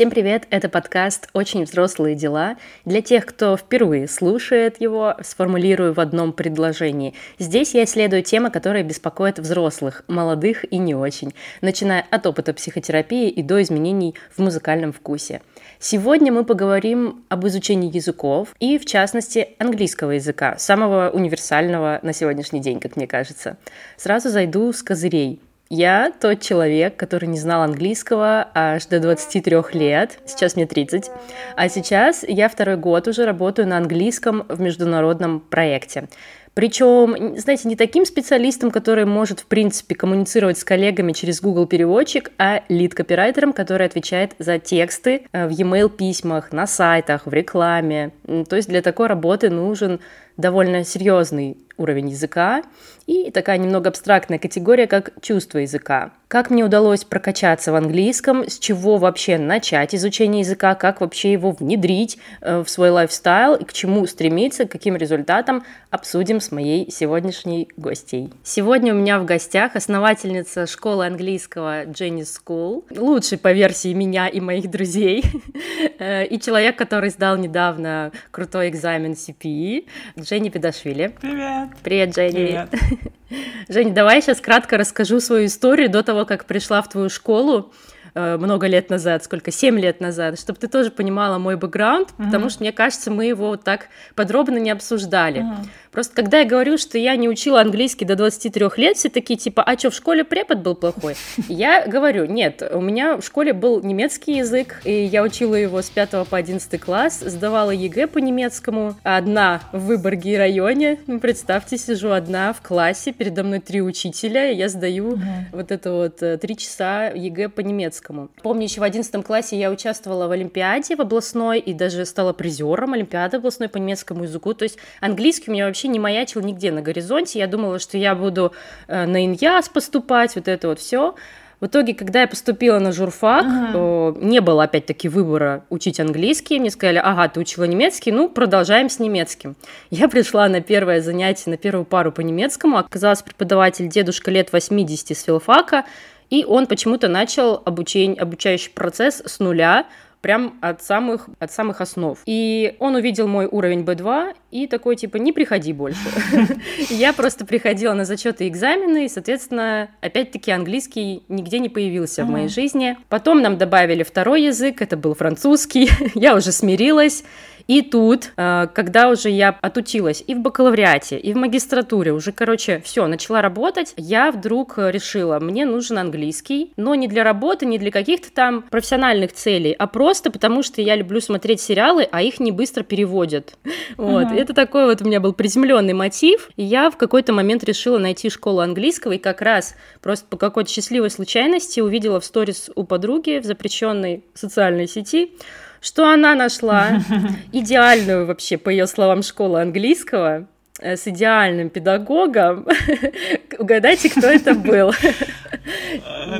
Всем привет! Это подкаст «Очень взрослые дела». Для тех, кто впервые слушает его, сформулирую в одном предложении. Здесь я исследую темы, которые беспокоят взрослых, молодых и не очень, начиная от опыта психотерапии и до изменений в музыкальном вкусе. Сегодня мы поговорим об изучении языков и, в частности, английского языка, самого универсального на сегодняшний день, как мне кажется. Сразу зайду с козырей – я тот человек, который не знал английского аж до 23 лет, сейчас мне 30, а сейчас я второй год уже работаю на английском в международном проекте. Причем, знаете, не таким специалистом, который может, в принципе, коммуницировать с коллегами через Google переводчик, а лид-копирайтером, который отвечает за тексты э, в e-mail письмах, на сайтах, в рекламе. То есть для такой работы нужен довольно серьезный уровень языка и такая немного абстрактная категория, как чувство языка. Как мне удалось прокачаться в английском, с чего вообще начать изучение языка, как вообще его внедрить э, в свой лайфстайл и к чему стремиться, к каким результатам, обсудим с моей сегодняшней гостей. Сегодня у меня в гостях основательница школы английского Jenny School, лучший по версии меня и моих друзей, э, и человек, который сдал недавно крутой экзамен CPE, Дженни Педашвили. Привет! Привет, Дженни! Привет! Жень, давай сейчас кратко расскажу свою историю до того, как пришла в твою школу э, много лет назад, сколько, семь лет назад, чтобы ты тоже понимала мой бэкграунд, uh-huh. потому что, мне кажется, мы его вот так подробно не обсуждали. Uh-huh. Просто когда я говорю, что я не учила английский до 23 лет, все такие типа, а что, в школе препод был плохой? Я говорю, нет, у меня в школе был немецкий язык, и я учила его с 5 по 11 класс, сдавала ЕГЭ по немецкому, одна в Выборге районе, ну, представьте, сижу одна в классе, передо мной три учителя, и я сдаю угу. вот это вот э, три часа ЕГЭ по немецкому. Помню, еще в 11 классе я участвовала в Олимпиаде в областной, и даже стала призером Олимпиады областной по немецкому языку, то есть английский у меня вообще вообще не маячил нигде на горизонте. Я думала, что я буду э, на Иньяс поступать, вот это вот все. В итоге, когда я поступила на журфак, ага. не было опять-таки выбора учить английский. Мне сказали, ага, ты учила немецкий, ну, продолжаем с немецким. Я пришла на первое занятие, на первую пару по немецкому. Оказалось, преподаватель дедушка лет 80 с филфака, и он почему-то начал обучение, обучающий процесс с нуля, прям от самых, от самых основ. И он увидел мой уровень B2 и такой, типа, не приходи больше. Я просто приходила на зачеты и экзамены, и, соответственно, опять-таки английский нигде не появился в моей жизни. Потом нам добавили второй язык, это был французский. Я уже смирилась. И тут, э, когда уже я отучилась и в бакалавриате, и в магистратуре, уже, короче, все, начала работать, я вдруг решила, мне нужен английский, но не для работы, не для каких-то там профессиональных целей, а просто потому, что я люблю смотреть сериалы, а их не быстро переводят. Вот, uh-huh. это такой вот у меня был приземленный мотив, и я в какой-то момент решила найти школу английского, и как раз просто по какой-то счастливой случайности увидела в сторис у подруги в запрещенной социальной сети, что она нашла идеальную вообще, по ее словам, школу английского с идеальным педагогом. Угадайте, кто это был.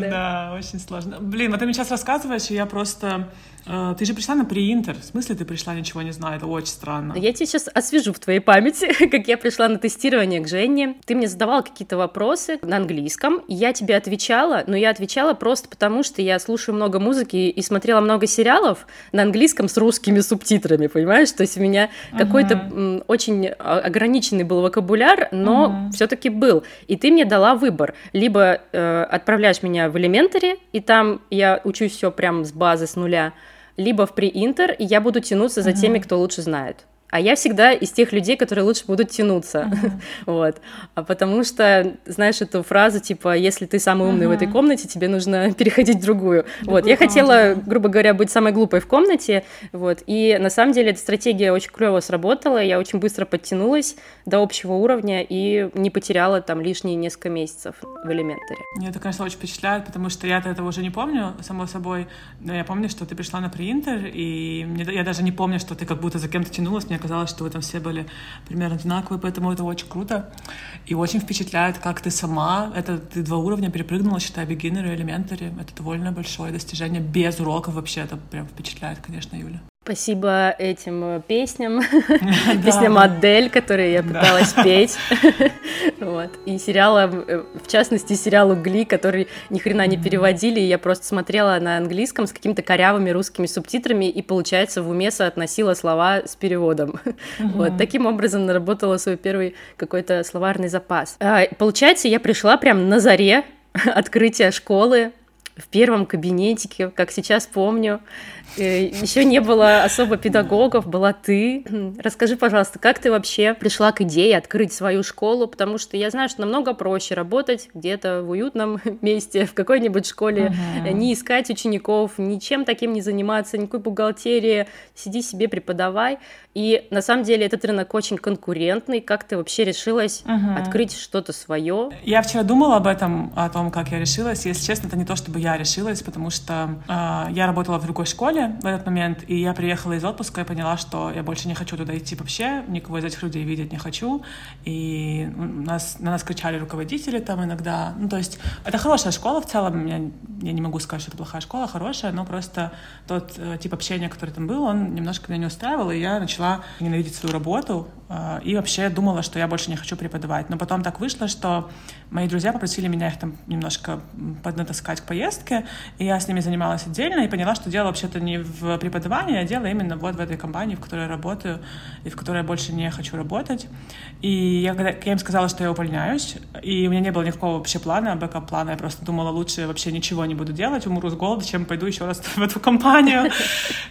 Да, очень сложно. Блин, вот ты мне сейчас рассказываешь, и я просто а, ты же пришла на приинтер. В смысле ты пришла, ничего не знаю? Это очень странно. Я тебе сейчас освежу в твоей памяти, как я пришла на тестирование к Жене. Ты мне задавал какие-то вопросы на английском, я тебе отвечала, но я отвечала просто потому, что я слушаю много музыки и смотрела много сериалов на английском с русскими субтитрами, понимаешь? То есть у меня uh-huh. какой-то очень ограниченный был вокабуляр, но uh-huh. все-таки был. И ты мне дала выбор. Либо э, отправляешь меня в элементаре, и там я учусь все прям с базы, с нуля, либо в pre-интер, и я буду тянуться за теми, кто лучше знает. А я всегда из тех людей, которые лучше будут тянуться. Uh-huh. вот. А потому что, знаешь, эту фразу, типа, если ты самый умный uh-huh. в этой комнате, тебе нужно переходить в другую. Другую вот. Я хотела, грубо говоря, быть самой глупой в комнате. Вот. И на самом деле эта стратегия очень клево сработала. Я очень быстро подтянулась до общего уровня и не потеряла там лишние несколько месяцев в элементаре. Мне это, конечно, очень впечатляет, потому что я-то этого уже не помню, само собой. Но я помню, что ты пришла на принтер, и мне, я даже не помню, что ты как будто за кем-то тянулась. Мне казалось, что вы там все были примерно одинаковые, поэтому это очень круто. И очень впечатляет, как ты сама, это ты два уровня перепрыгнула, считай, beginner и elementary. Это довольно большое достижение, без уроков вообще, это прям впечатляет, конечно, Юля. Спасибо этим э, песням, песням Адель, которые я пыталась петь. вот. И сериала, э, в частности, сериалу Гли, который ни хрена не переводили, я просто смотрела на английском с какими-то корявыми русскими субтитрами и, получается, в уме соотносила слова с переводом. вот. Таким образом наработала свой первый какой-то словарный запас. А, получается, я пришла прям на заре открытия школы, в первом кабинетике, как сейчас помню. Э, Еще не было особо педагогов, была ты. Расскажи, пожалуйста, как ты вообще пришла к идее открыть свою школу? Потому что я знаю, что намного проще работать где-то в уютном месте, в какой-нибудь школе, uh-huh. не искать учеников, ничем таким не заниматься, никакой бухгалтерии, сиди себе, преподавай. И на самом деле этот рынок очень конкурентный. Как ты вообще решилась uh-huh. открыть что-то свое? Я вчера думала об этом, о том, как я решилась. Если честно, это не то, чтобы я решилась, потому что э, я работала в другой школе, в этот момент, и я приехала из отпуска и поняла, что я больше не хочу туда идти вообще, никого из этих людей видеть не хочу, и нас, на нас кричали руководители там иногда, ну, то есть это хорошая школа в целом, я, я не могу сказать, что это плохая школа, хорошая, но просто тот э, тип общения, который там был, он немножко меня не устраивал, и я начала ненавидеть свою работу, э, и вообще думала, что я больше не хочу преподавать, но потом так вышло, что мои друзья попросили меня их там немножко поднатаскать к поездке, и я с ними занималась отдельно, и поняла, что дело вообще-то не в преподавании, а дело именно вот в этой компании, в которой я работаю, и в которой я больше не хочу работать. И я, когда, я им сказала, что я увольняюсь, и у меня не было никакого вообще плана, бэкап-плана, я просто думала, лучше вообще ничего не буду делать, умру с голода, чем пойду еще раз в эту компанию.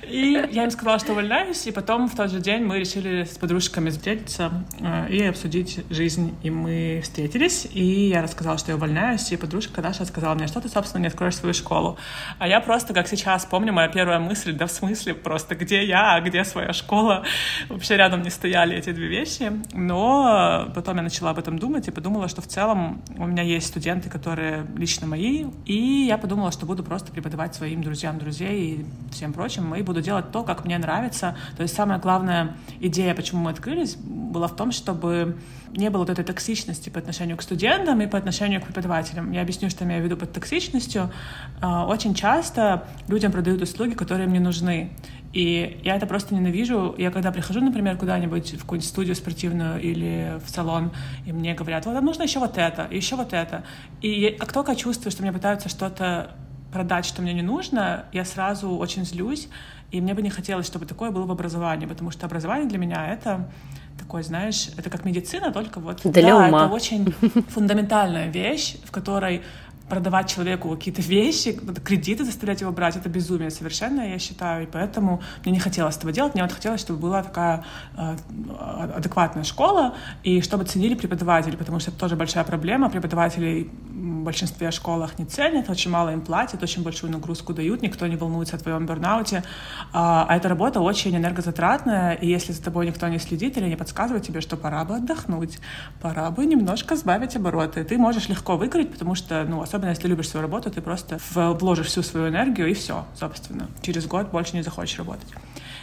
И я им сказала, что увольняюсь, и потом в тот же день мы решили с подружками встретиться э, и обсудить жизнь, и мы встретились, и я рассказала, что я увольняюсь, и подружка Даша сказала мне, что ты, собственно, не откроешь свою школу. А я просто, как сейчас помню, моя первая мысль, да в смысле, просто где я, а где своя школа? Вообще рядом не стояли эти две вещи. Но потом я начала об этом думать и подумала, что в целом у меня есть студенты, которые лично мои, и я подумала, что буду просто преподавать своим друзьям друзей и всем прочим, и буду делать то, как мне нравится. То есть самая главная идея, почему мы открылись, была в том, чтобы не было вот этой токсичности по отношению к студентам и по отношению к преподавателям. Я объясню, что я имею в виду под токсичностью. А, очень часто людям продают услуги, которые им не нужны. И я это просто ненавижу. Я когда прихожу, например, куда-нибудь в какую-нибудь студию спортивную или в салон, и мне говорят, вот, нужно еще вот это, еще вот это. И как только я чувствую, что мне пытаются что-то продать, что мне не нужно, я сразу очень злюсь, и мне бы не хотелось, чтобы такое было в образовании, потому что образование для меня — это такой, знаешь, это как медицина, только вот... Да, ума. это очень фундаментальная вещь, в которой продавать человеку какие-то вещи, кредиты заставлять его брать, это безумие совершенно, я считаю, и поэтому мне не хотелось этого делать, мне вот хотелось, чтобы была такая э, адекватная школа, и чтобы ценили преподаватели, потому что это тоже большая проблема, преподавателей в большинстве школах не ценят, очень мало им платят, очень большую нагрузку дают, никто не волнуется о твоем бурнауте, а, а эта работа очень энергозатратная, и если за тобой никто не следит или не подсказывает тебе, что пора бы отдохнуть, пора бы немножко сбавить обороты, ты можешь легко выиграть, потому что, ну, особенно особенно если любишь свою работу, ты просто вложишь всю свою энергию и все, собственно. Через год больше не захочешь работать.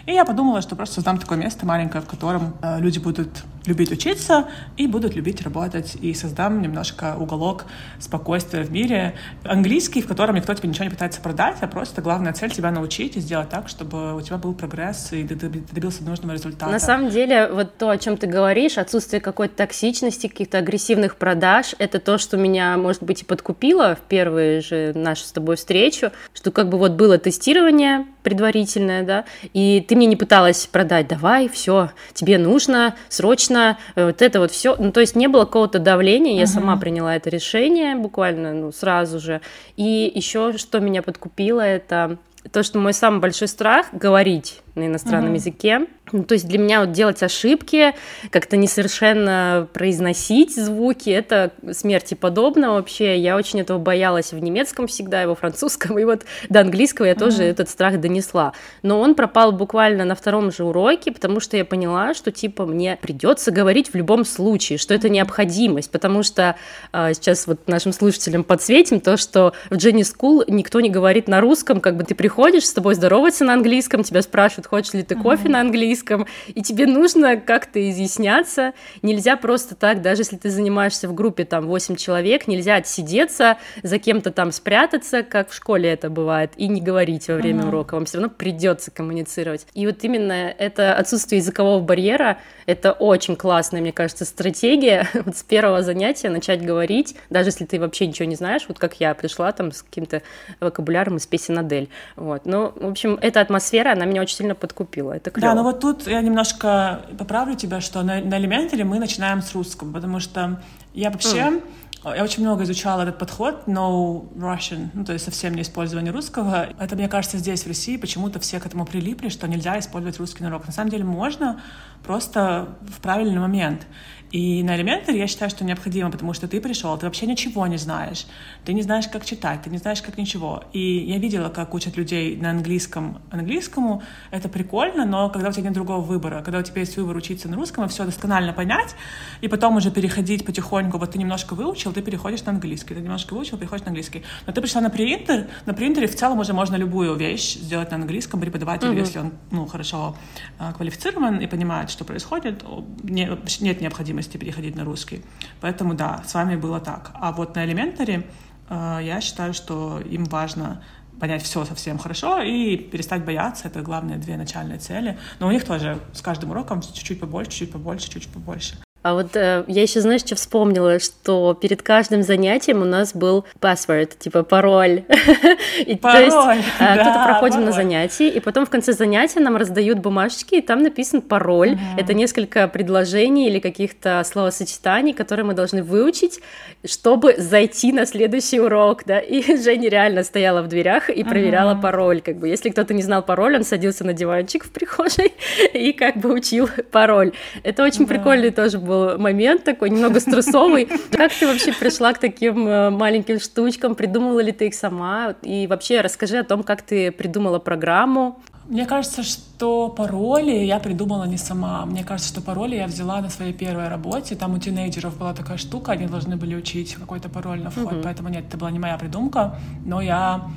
И я подумала, что просто создам такое место маленькое, в котором э, люди будут любить учиться и будут любить работать. И создам немножко уголок спокойствия в мире. Английский, в котором никто тебе ничего не пытается продать, а просто главная цель тебя научить и сделать так, чтобы у тебя был прогресс и ты добился нужного результата. На самом деле, вот то, о чем ты говоришь, отсутствие какой-то токсичности, каких-то агрессивных продаж, это то, что меня, может быть, и подкупило в первые же нашу с тобой встречу, что как бы вот было тестирование предварительное, да, и ты мне не пыталась продать, давай, все, тебе нужно, срочно, э, вот это вот все. Ну, то есть не было какого-то давления, я uh-huh. сама приняла это решение буквально, ну, сразу же. И еще что меня подкупило, это то, что мой самый большой страх говорить на иностранном uh-huh. языке. Ну, то есть для меня вот делать ошибки, как-то несовершенно произносить звуки, это смерти подобно вообще. Я очень этого боялась в немецком всегда, и во французском, и вот до английского я uh-huh. тоже этот страх донесла. Но он пропал буквально на втором же уроке, потому что я поняла, что типа мне придется говорить в любом случае, что это необходимость, потому что э, сейчас вот нашим слушателям подсветим то, что в Jenny School никто не говорит на русском, как бы ты приходишь, с тобой здороваться на английском, тебя спрашивают, хочешь ли ты кофе uh-huh. на английском, английском, и тебе нужно как-то изъясняться. Нельзя просто так, даже если ты занимаешься в группе там 8 человек, нельзя отсидеться, за кем-то там спрятаться, как в школе это бывает, и не говорить во время uh-huh. урока. Вам все равно придется коммуницировать. И вот именно это отсутствие языкового барьера, это очень классная, мне кажется, стратегия. Вот с первого занятия начать говорить, даже если ты вообще ничего не знаешь, вот как я пришла там с каким-то вокабуляром из песен Адель. Вот. Ну, в общем, эта атмосфера, она меня очень сильно подкупила. Это клево. Да, ну вот тут я немножко поправлю тебя, что на, на элементаре мы начинаем с русского, потому что я вообще... Mm. Я очень много изучала этот подход no Russian, ну, то есть совсем не использование русского. Это, мне кажется, здесь, в России, почему-то все к этому прилипли, что нельзя использовать русский на урок. На самом деле можно, просто в правильный момент. И на элементаре я считаю, что необходимо, потому что ты пришел, ты вообще ничего не знаешь, ты не знаешь, как читать, ты не знаешь, как ничего. И я видела, как учат людей на английском английскому, это прикольно, но когда у тебя нет другого выбора, когда у тебя есть выбор учиться на русском и все досконально понять, и потом уже переходить потихоньку, вот ты немножко выучил, ты переходишь на английский, ты немножко выучил, переходишь на английский. Но ты пришла на принтер, на принтере в целом уже можно любую вещь сделать на английском преподавателю, mm-hmm. если он ну, хорошо а, квалифицирован и понимает, что происходит, не, нет необходимости необходимости переходить на русский. Поэтому да, с вами было так. А вот на элементаре э, я считаю, что им важно понять все совсем хорошо и перестать бояться. Это главные две начальные цели. Но у них тоже с каждым уроком чуть-чуть побольше, чуть-чуть побольше, чуть-чуть побольше. А вот э, я еще, знаешь, что вспомнила, что перед каждым занятием у нас был password, типа пароль. и, пароль, то есть э, да, кто-то проходим пароль. на занятии, и потом в конце занятия нам раздают бумажечки, и там написан пароль. Угу. Это несколько предложений или каких-то словосочетаний, которые мы должны выучить, чтобы зайти на следующий урок, да. И Женя реально стояла в дверях и проверяла угу. пароль, как бы. Если кто-то не знал пароль, он садился на диванчик в прихожей и как бы учил пароль. Это очень да. прикольный тоже был был момент такой, немного стрессовый. Как ты вообще пришла к таким э, маленьким штучкам? Придумала ли ты их сама? И вообще расскажи о том, как ты придумала программу. Мне кажется, что пароли я придумала не сама. Мне кажется, что пароли я взяла на своей первой работе. Там у тинейджеров была такая штука, они должны были учить какой-то пароль на вход, uh-huh. поэтому нет, это была не моя придумка, но я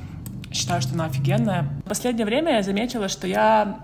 считаю, что она офигенная. В последнее время я заметила, что я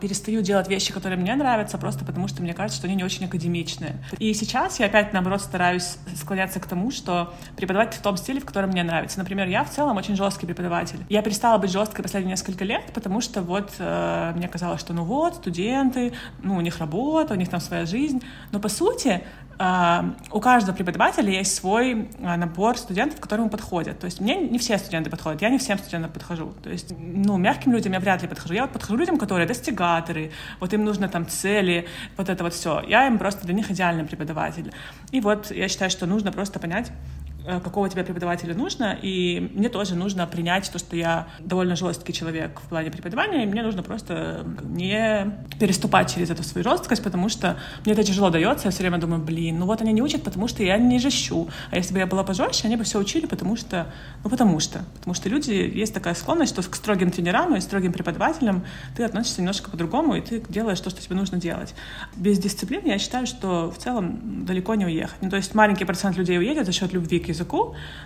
перестаю делать вещи, которые мне нравятся, просто потому что мне кажется, что они не очень академичные. И сейчас я опять, наоборот, стараюсь склоняться к тому, что преподавать в том стиле, в котором мне нравится. Например, я в целом очень жесткий преподаватель. Я перестала быть жесткой последние несколько лет, потому что вот э, мне казалось, что ну вот, студенты, ну у них работа, у них там своя жизнь. Но по сути, у каждого преподавателя есть свой uh, набор студентов, которые ему подходят. То есть мне не все студенты подходят, я не всем студентам подхожу. То есть, ну, мягким людям я вряд ли подхожу. Я вот подхожу людям, которые достигаторы, вот им нужно там цели, вот это вот все. Я им просто для них идеальный преподаватель. И вот я считаю, что нужно просто понять, Э, какого тебе преподавателя нужно, и мне тоже нужно принять то, что я довольно жесткий человек в плане преподавания, и мне нужно просто не переступать через эту свою жесткость, потому что мне это тяжело дается, я все время думаю, блин, ну вот они не учат, потому что я не жещу, а если бы я была пожестче, они бы все учили, потому что, ну потому что, потому что люди, есть такая склонность, что к строгим тренерам и строгим преподавателям ты относишься немножко по-другому, и ты делаешь то, что тебе нужно делать. Без дисциплины я считаю, что в целом далеко не уехать. Ну, то есть маленький процент людей уедет за счет любви к языку,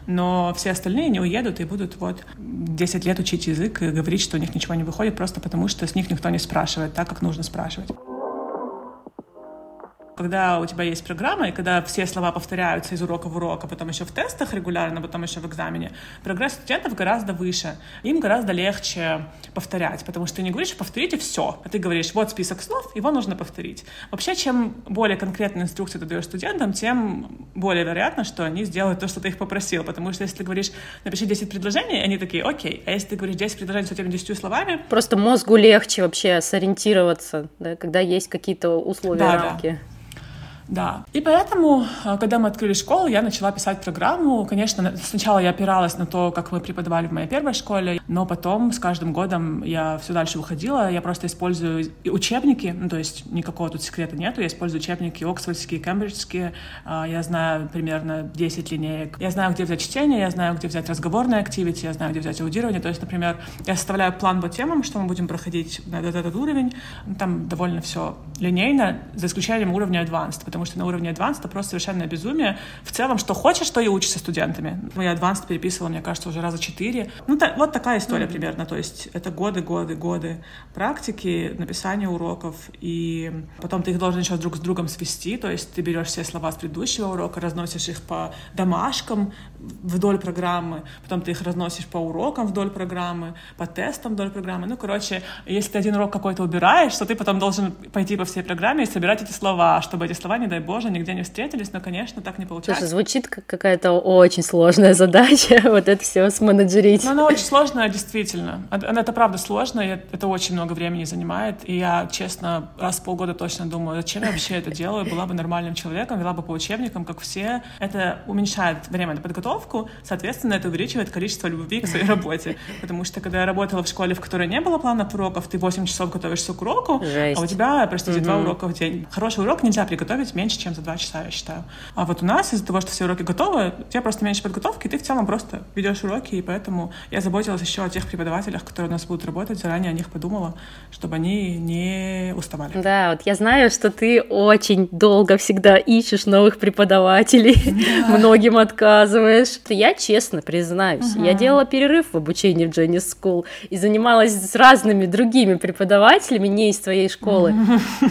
но все остальные не уедут и будут вот 10 лет учить язык и говорить, что у них ничего не выходит, просто потому что с них никто не спрашивает так, как нужно спрашивать. Когда у тебя есть программа, и когда все слова повторяются из урока в урок, а потом еще в тестах регулярно, потом еще в экзамене, прогресс студентов гораздо выше. Им гораздо легче повторять, потому что ты не говоришь «повторите все», а ты говоришь «вот список слов, его нужно повторить». Вообще, чем более конкретные инструкции ты даешь студентам, тем более вероятно, что они сделают то, что ты их попросил, потому что если ты говоришь «напиши 10 предложений», они такие «окей», а если ты говоришь 10 предложений с этими 10 словами... Просто мозгу легче вообще сориентироваться, да, когда есть какие-то условия, да, рамки. Да. Да. И поэтому, э, когда мы открыли школу, я начала писать программу. Конечно, сначала я опиралась на то, как мы преподавали в моей первой школе, но потом с каждым годом я все дальше выходила. Я просто использую учебники, ну, то есть никакого тут секрета нету. Я использую учебники оксфордские, кембриджские. Э, я знаю примерно 10 линеек. Я знаю, где взять чтение, я знаю, где взять разговорное активити, я знаю, где взять аудирование. То есть, например, я составляю план по темам, что мы будем проходить на этот, этот уровень. Там довольно все линейно, за исключением уровня advanced, потому что на уровне advanced это просто совершенное безумие. В целом, что хочешь, то и учишься студентами. Я advanced переписывала, мне кажется, уже раза четыре. Ну, та, вот такая история mm-hmm. примерно. То есть это годы, годы, годы практики, написания уроков, и потом ты их должен еще друг с другом свести, то есть ты берешь все слова с предыдущего урока, разносишь их по домашкам вдоль программы, потом ты их разносишь по урокам вдоль программы, по тестам вдоль программы. Ну, короче, если ты один урок какой-то убираешь, то ты потом должен пойти по всей программе и собирать эти слова, чтобы эти слова, не дай боже, нигде не встретились, но, конечно, так не получается. Слушай, звучит как какая-то очень сложная задача, вот это все сменеджерить. Ну, она очень сложная, действительно. Это правда сложно, и это очень много времени занимает, и я, честно, раз в полгода точно думаю, зачем я вообще это делаю, была бы нормальным человеком, вела бы по учебникам, как все. Это уменьшает время на подготовку, соответственно, это увеличивает количество любви к своей работе, потому что, когда я работала в школе, в которой не было плана уроков, ты 8 часов готовишься к уроку, Жесть. а у тебя, простите, угу. два урока в день. Хороший урок нельзя приготовить меньше, чем за два часа, я считаю. А вот у нас из-за того, что все уроки готовы, у тебя просто меньше подготовки, ты в целом просто ведешь уроки, и поэтому я заботилась еще о тех преподавателях, которые у нас будут работать, заранее о них подумала, чтобы они не уставали. Да, вот я знаю, что ты очень долго всегда ищешь новых преподавателей, да. многим отказываешь. Я честно признаюсь, угу. я делала перерыв в обучении в Jenny School и занималась с разными другими преподавателями, не из твоей школы.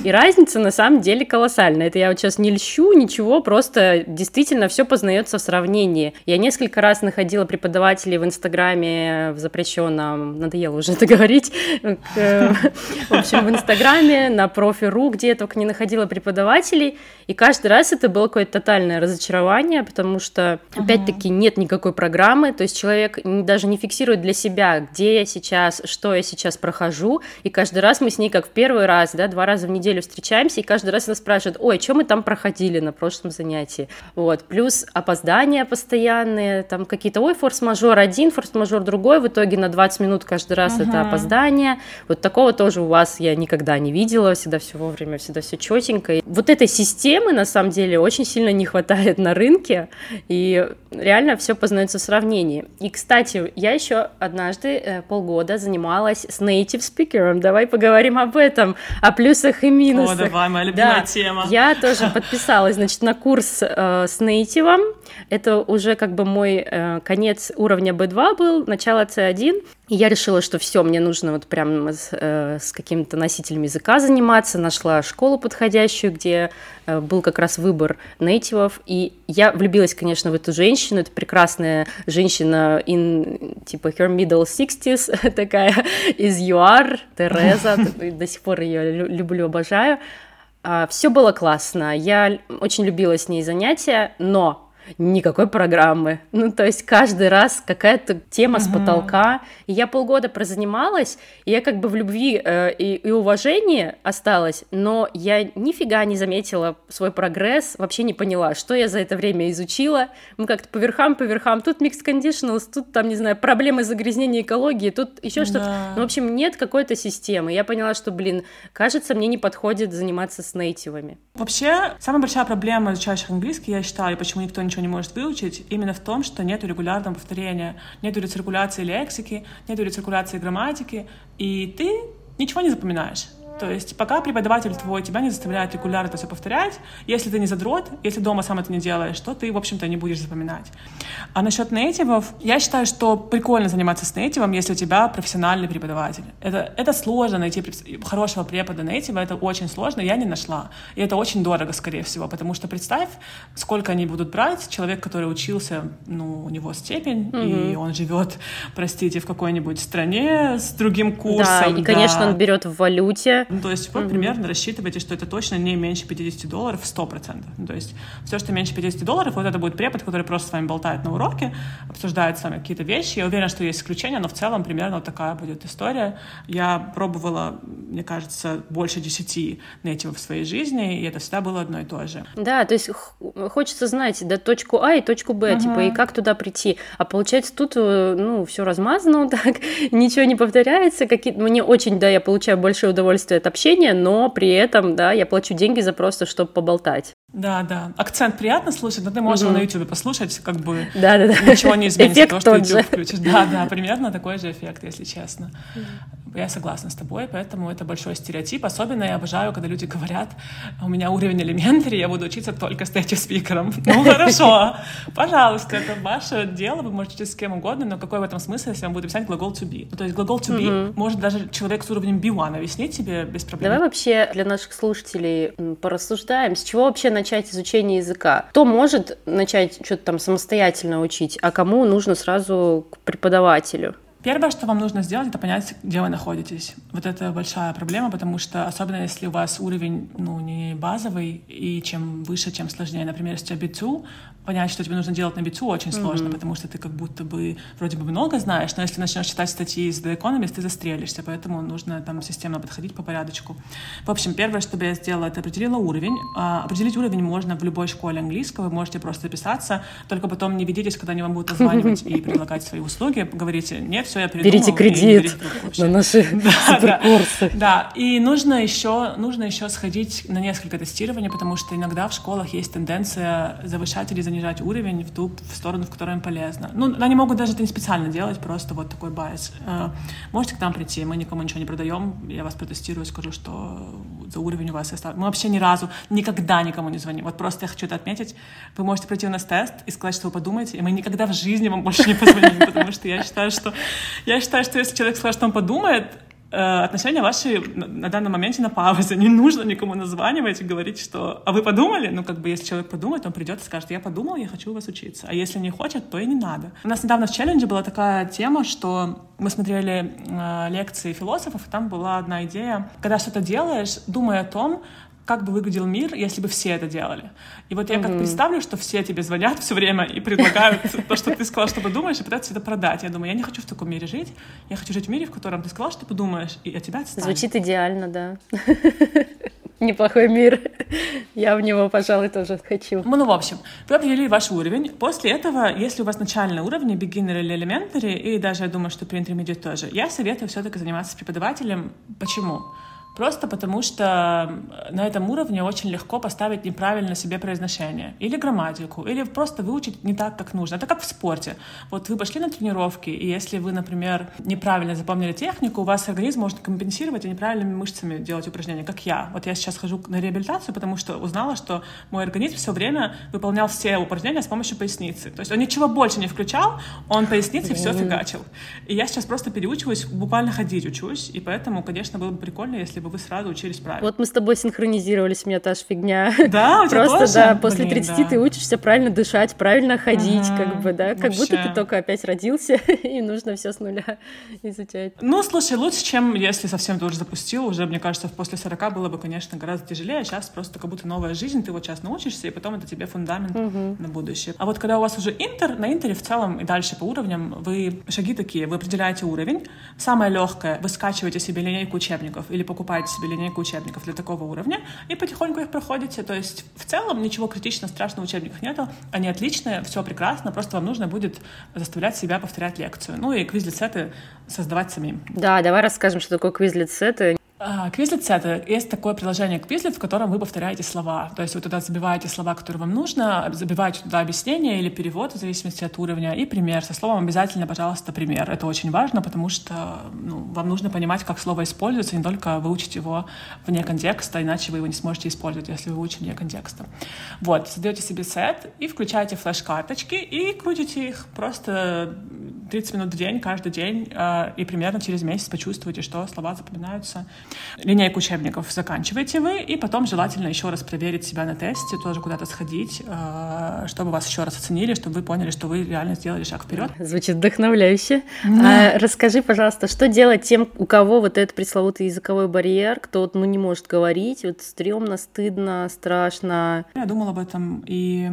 И разница на самом деле колоссальная. Это я вот сейчас не льщу, ничего, просто действительно все познается в сравнении. Я несколько раз находила преподавателей в Инстаграме в запрещенном, надоело уже это говорить, в общем, в Инстаграме, на профи.ру, где я только не находила преподавателей, и каждый раз это было какое-то тотальное разочарование, потому что, опять-таки, нет никакой программы, то есть человек даже не фиксирует для себя, где я сейчас, что я сейчас прохожу, и каждый раз мы с ней, как в первый раз, да, два раза в неделю встречаемся, и каждый раз она спрашивает, ой, что мы там проходили на прошлом занятии, вот, плюс опоздания постоянные, там какие-то, ой, форс-мажор один, форс-мажор другой, в итоге на 20 минут каждый раз uh-huh. это опоздание, вот такого тоже у вас я никогда не видела, всегда все вовремя, всегда все четенько. И вот этой системы, на самом деле, очень сильно не хватает на рынке, и реально все познается в сравнении. И, кстати, я еще однажды э, полгода занималась с native speaker. Давай поговорим об этом, о плюсах и минусах. О, давай, моя любимая да. тема. Я тоже подписалась, значит, на курс э, с native. Это уже как бы мой э, конец уровня B2 был, начало C1. И я решила, что все, мне нужно вот прям с, э, с каким-то носителем языка заниматься. Нашла школу подходящую, где э, был как раз выбор нейтивов. И я влюбилась, конечно, в эту женщину. Это прекрасная женщина in, типа, her middle 60s, такая из ЮАР, Тереза. До сих пор ее люблю, обожаю. А, все было классно. Я очень любила с ней занятия, но никакой программы. Ну, то есть каждый раз какая-то тема uh-huh. с потолка. И я полгода прозанималась, и я как бы в любви э, и, и уважении осталась, но я нифига не заметила свой прогресс, вообще не поняла, что я за это время изучила. Мы как-то по верхам, по верхам. Тут mixed conditionals, тут там, не знаю, проблемы загрязнения экологии, тут еще что-то. Да. Ну, в общем, нет какой-то системы. Я поняла, что, блин, кажется, мне не подходит заниматься с нейтивами. Вообще, самая большая проблема изучающих английский, я считаю, почему никто ничего не может выучить, именно в том, что нет регулярного повторения, нет рециркуляции лексики, нет рециркуляции грамматики, и ты ничего не запоминаешь. То есть пока преподаватель твой тебя не заставляет регулярно это все повторять, если ты не задрот, если дома сам это не делаешь, то ты, в общем-то, не будешь запоминать. А насчет нейтивов, я считаю, что прикольно заниматься с нейтивом, если у тебя профессиональный преподаватель. Это, это сложно найти хорошего препода нейтива, это очень сложно, я не нашла. И это очень дорого, скорее всего, потому что представь, сколько они будут брать, человек, который учился, ну, у него степень, mm-hmm. и он живет, простите, в какой-нибудь стране с другим курсом. Да, и, конечно, да. он берет в валюте, ну, то есть вы mm-hmm. примерно рассчитываете, что это точно не меньше 50 долларов 100%. Ну, то есть все, что меньше 50 долларов, вот это будет препод, который просто с вами болтает на уроке, обсуждает с вами какие-то вещи. Я уверена, что есть исключения, но в целом примерно вот такая будет история. Я пробовала, мне кажется, больше 10 нейтивов в своей жизни, и это всегда было одно и то же. Да, то есть хочется знать, да, точку А и точку Б, uh-huh. типа, и как туда прийти. А получается, тут, э, ну, все размазано так, ничего не повторяется. Какие... Мне очень, да, я получаю большое удовольствие удовольствие от общения, но при этом, да, я плачу деньги за просто, чтобы поболтать. Да, да. Акцент приятно слушать, но ты можешь угу. его на YouTube послушать, как бы да, да, да. ничего не изменится, то, что YouTube включишь. Да, да, примерно такой же эффект, если честно. Я согласна с тобой, поэтому это большой стереотип. Особенно я обожаю, когда люди говорят, у меня уровень элементари, я буду учиться только с этим спикером. Ну, хорошо, пожалуйста, это ваше дело, вы можете учиться с кем угодно, но какой в этом смысл, если вам будет писать глагол to be? Ну, то есть глагол to be может даже человек с уровнем B1 объяснить тебе без проблем. Давай вообще для наших слушателей порассуждаем, с чего вообще начать изучение языка? Кто может начать что-то там самостоятельно учить, а кому нужно сразу к преподавателю? Первое, что вам нужно сделать, это понять, где вы находитесь. Вот это большая проблема, потому что, особенно если у вас уровень ну, не базовый, и чем выше, чем сложнее. Например, если у тебя B2, понять, что тебе нужно делать на биту, очень mm-hmm. сложно, потому что ты как будто бы вроде бы много знаешь, но если начнешь читать статьи из The Economist, ты застрелишься, поэтому нужно там системно подходить по порядочку. В общем, первое, что бы я сделала, это определила уровень. А, определить уровень можно в любой школе английского, вы можете просто записаться, только потом не ведитесь, когда они вам будут звонить и предлагать свои услуги, говорите, нет, все, я придумал. Берите кредит на наши суперкурсы. Да, и нужно еще, нужно еще сходить на несколько тестирований, потому что иногда в школах есть тенденция завышать или занижать уровень в ту в сторону, в которой им полезно. Ну, они могут даже это не специально делать, просто вот такой байс. Э, можете к нам прийти, мы никому ничего не продаем, я вас протестирую, скажу, что за уровень у вас оставлен. Мы вообще ни разу, никогда никому не звоним. Вот просто я хочу это отметить. Вы можете пройти у нас тест и сказать, что вы подумаете, и мы никогда в жизни вам больше не позвоним, потому что я считаю, что я считаю, что если человек скажет, что он подумает, Э, отношения ваши на данном моменте на паузе. Не нужно никому названивать и говорить, что «а вы подумали?» Ну, как бы, если человек подумает, он придет и скажет «я подумал, я хочу у вас учиться». А если не хочет, то и не надо. У нас недавно в челлендже была такая тема, что мы смотрели э, лекции философов, и там была одна идея. Когда что-то делаешь, думай о том, как бы выглядел мир, если бы все это делали. И вот я как представлю, что все тебе звонят все время и предлагают то, что ты сказал, что подумаешь, и пытаются это продать. Я думаю, я не хочу в таком мире жить. Я хочу жить в мире, в котором ты сказал, что подумаешь, и от тебя отстанет. Звучит идеально, да. Неплохой мир. Я в него, пожалуй, тоже хочу. Ну, в общем, вы определили ваш уровень. После этого, если у вас начальный уровень, beginner или elementary, и даже я думаю, что при intermediate тоже, я советую все-таки заниматься с преподавателем. Почему? Просто потому что на этом уровне очень легко поставить неправильно себе произношение. Или грамматику, или просто выучить не так, как нужно. Это как в спорте. Вот вы пошли на тренировки, и если вы, например, неправильно запомнили технику, у вас организм может компенсировать и неправильными мышцами делать упражнения, как я. Вот я сейчас хожу на реабилитацию, потому что узнала, что мой организм все время выполнял все упражнения с помощью поясницы. То есть он ничего больше не включал, он поясницей все фигачил. И я сейчас просто переучиваюсь, буквально ходить учусь, и поэтому, конечно, было бы прикольно, если бы вы сразу учились правильно. Вот мы с тобой синхронизировались, у меня та же фигня. Да, у тебя Просто, тоже? да, после Блин, 30 да. ты учишься правильно дышать, правильно ходить, ага, как бы, да, как вообще. будто ты только опять родился, и нужно все с нуля изучать. Ну, слушай, лучше, чем если совсем ты уже запустил, уже, мне кажется, после 40 было бы, конечно, гораздо тяжелее, а сейчас просто как будто новая жизнь, ты вот сейчас научишься, и потом это тебе фундамент угу. на будущее. А вот когда у вас уже интер, на интере в целом и дальше по уровням, вы шаги такие, вы определяете уровень, самое легкое, вы скачиваете себе линейку учебников или покупаете покупаете себе линейку учебников для такого уровня и потихоньку их проходите. То есть в целом ничего критично страшного в учебниках нету. Они отличные, все прекрасно, просто вам нужно будет заставлять себя повторять лекцию. Ну и квизлет-сеты создавать самим. Да, давай расскажем, что такое квизлет-сеты. А, это есть такое приложение Quizlet, в котором вы повторяете слова. То есть вы туда забиваете слова, которые вам нужно, забиваете туда объяснение или перевод в зависимости от уровня и пример. Со словом обязательно, пожалуйста, пример. Это очень важно, потому что ну, вам нужно понимать, как слово используется, не только выучить его вне контекста, иначе вы его не сможете использовать, если вы выучите вне контекста. Вот, создаете себе сет и включаете флеш-карточки и крутите их просто 30 минут в день, каждый день, а, и примерно через месяц почувствуете, что слова запоминаются. Линейку учебников заканчиваете вы, и потом желательно еще раз проверить себя на тесте, тоже куда-то сходить, а, чтобы вас еще раз оценили, чтобы вы поняли, что вы реально сделали шаг вперед. Звучит вдохновляюще. Да. А, расскажи, пожалуйста, что делать тем, у кого вот этот пресловутый языковой барьер, кто вот, ну, не может говорить, вот стрёмно, стыдно, страшно? Я думала об этом и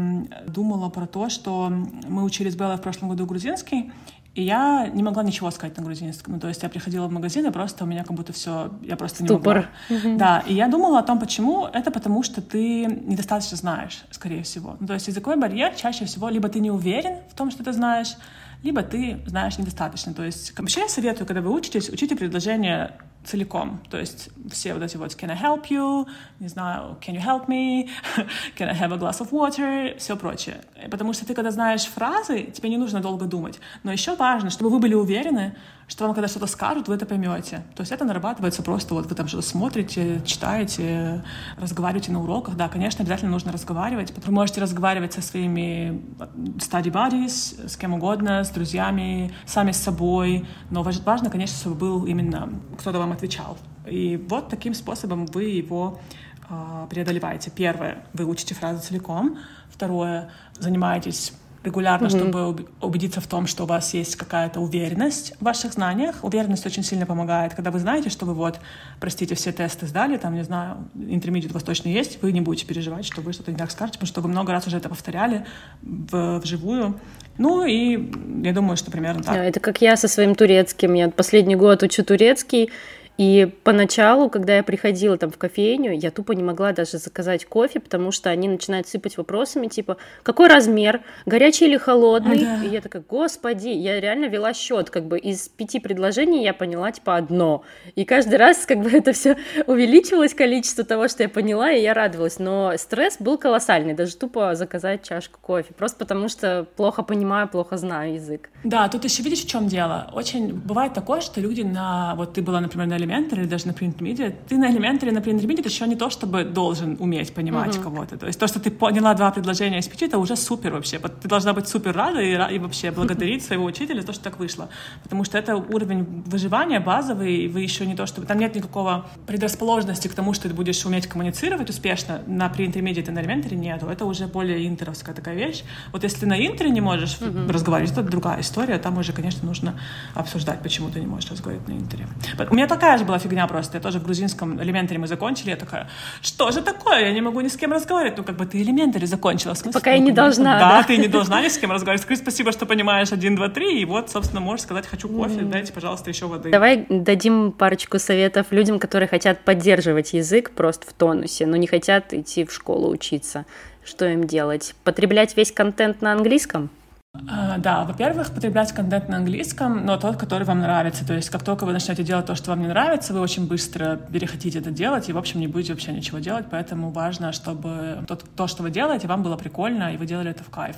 думала про то, что мы учились Белла в прошлом году грузинский, и я не могла ничего сказать на грузинском. Ну, то есть я приходила в магазин, и просто у меня как будто все, я просто Ступор. не могла. Да, и я думала о том, почему. Это потому, что ты недостаточно знаешь, скорее всего. Ну, то есть языковой барьер чаще всего либо ты не уверен в том, что ты знаешь, либо ты знаешь недостаточно. То есть вообще я советую, когда вы учитесь, учите предложение целиком. То есть все вот эти вот «can I help you?», не знаю, «can you help me?», «can I have a glass of water?», все прочее. Потому что ты, когда знаешь фразы, тебе не нужно долго думать. Но еще важно, чтобы вы были уверены, что вам когда что-то скажут, вы это поймете. То есть это нарабатывается просто, вот вы там что-то смотрите, читаете, разговариваете на уроках. Да, конечно, обязательно нужно разговаривать. Вы можете разговаривать со своими study buddies, с кем угодно, с друзьями, сами с собой. Но важно, конечно, чтобы был именно кто-то вам отвечал. И вот таким способом вы его э, преодолеваете. Первое, вы учите фразу целиком. Второе, занимаетесь регулярно, mm-hmm. чтобы убедиться в том, что у вас есть какая-то уверенность в ваших знаниях. Уверенность очень сильно помогает, когда вы знаете, что вы вот, простите, все тесты сдали, там, не знаю, интермедиат у вас точно есть, вы не будете переживать, что вы что-то не так скажете, потому что вы много раз уже это повторяли в, вживую. Ну и я думаю, что примерно так. Да, это как я со своим турецким. Я последний год учу турецкий, и поначалу, когда я приходила там в кофейню, я тупо не могла даже заказать кофе, потому что они начинают сыпать вопросами, типа, какой размер, горячий или холодный? А, да. И я такая, господи, я реально вела счет, как бы из пяти предложений я поняла, типа, одно. И каждый раз, как бы, это все увеличилось количество того, что я поняла, и я радовалась. Но стресс был колоссальный, даже тупо заказать чашку кофе, просто потому что плохо понимаю, плохо знаю язык. Да, тут еще видишь, в чем дело? Очень бывает такое, что люди на... Вот ты была, например, на Elementary или даже на Pre-Intermediate, ты на Elementary, на Pre-Intermediate еще не то, чтобы должен уметь понимать mm-hmm. кого-то. То есть то, что ты поняла два предложения из пяти, это уже супер вообще. Ты должна быть супер рада и, и вообще благодарить своего учителя за то, что так вышло. Потому что это уровень выживания базовый, и вы еще не то, чтобы... Там нет никакого предрасположенности к тому, что ты будешь уметь коммуницировать успешно. На Pre-Intermediate и на Elementary нету. Это уже более интеровская такая вещь. Вот если ты на интере не можешь mm-hmm. разговаривать, это другая история. Там уже, конечно, нужно обсуждать, почему ты не можешь разговаривать на интере. У меня такая же была фигня просто. Я тоже в грузинском элементаре мы закончили. Я такая, что же такое? Я не могу ни с кем разговаривать. Ну, как бы ты элементаре закончила. Смысле, Пока я не должна. Да, да, ты не должна ни с кем разговаривать. Скажи спасибо, что понимаешь один, два, три. И вот, собственно, можешь сказать, хочу кофе, mm. дайте, пожалуйста, еще воды. Давай дадим парочку советов людям, которые хотят поддерживать язык просто в тонусе, но не хотят идти в школу учиться. Что им делать? Потреблять весь контент на английском? А, да, во-первых, потреблять контент на английском, но тот, который вам нравится. То есть, как только вы начнете делать то, что вам не нравится, вы очень быстро перехотите это делать и, в общем, не будете вообще ничего делать. Поэтому важно, чтобы то, то что вы делаете, вам было прикольно, и вы делали это в кайф.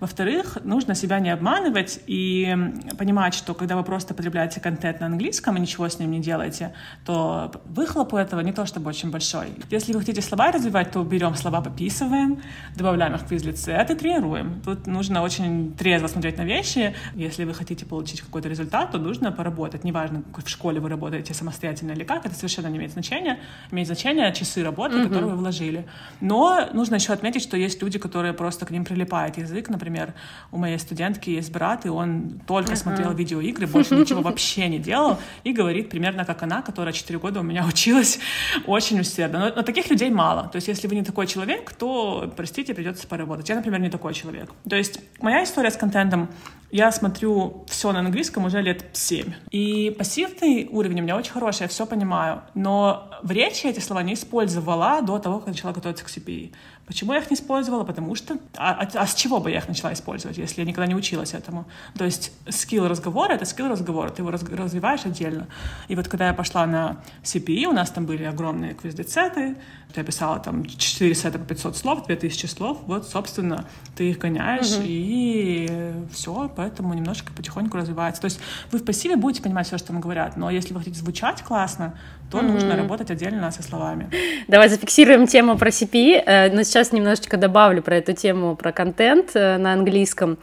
Во-вторых, нужно себя не обманывать и понимать, что когда вы просто потребляете контент на английском и ничего с ним не делаете, то выхлоп у этого не то чтобы очень большой. Если вы хотите слова развивать, то берем слова, пописываем, добавляем их в квизлицет и тренируем. Тут нужно очень трезво смотреть на вещи. Если вы хотите получить какой-то результат, то нужно поработать. Неважно, в школе вы работаете самостоятельно или как, это совершенно не имеет значения. Имеет значение часы работы, mm-hmm. которые вы вложили. Но нужно еще отметить, что есть люди, которые просто к ним прилипает язык. Например, у моей студентки есть брат, и он только mm-hmm. смотрел видеоигры, больше ничего вообще не делал, и говорит примерно как она, которая 4 года у меня училась очень усердно. Но, но таких людей мало. То есть если вы не такой человек, то, простите, придется поработать. Я, например, не такой человек. То есть моя история история с контентом. Я смотрю все на английском уже лет 7. И пассивный уровень у меня очень хороший, я все понимаю. Но в речи эти слова не использовала до того, как начала готовиться к CPI. Почему я их не использовала? Потому что... А, а, а с чего бы я их начала использовать, если я никогда не училась этому? То есть скилл разговора — это скилл разговора, ты его раз, развиваешь отдельно. И вот когда я пошла на CPE, у нас там были огромные квиздецеты, я писала там 4 сета по 500 слов, 2000 слов, вот, собственно, ты их гоняешь, угу. и все, поэтому немножко потихоньку развивается. То есть вы в пассиве будете понимать все, что вам говорят, но если вы хотите звучать классно, то mm-hmm. нужно работать отдельно со словами. Давай зафиксируем тему про CPI, э, но сейчас немножечко добавлю про эту тему, про контент э, на английском.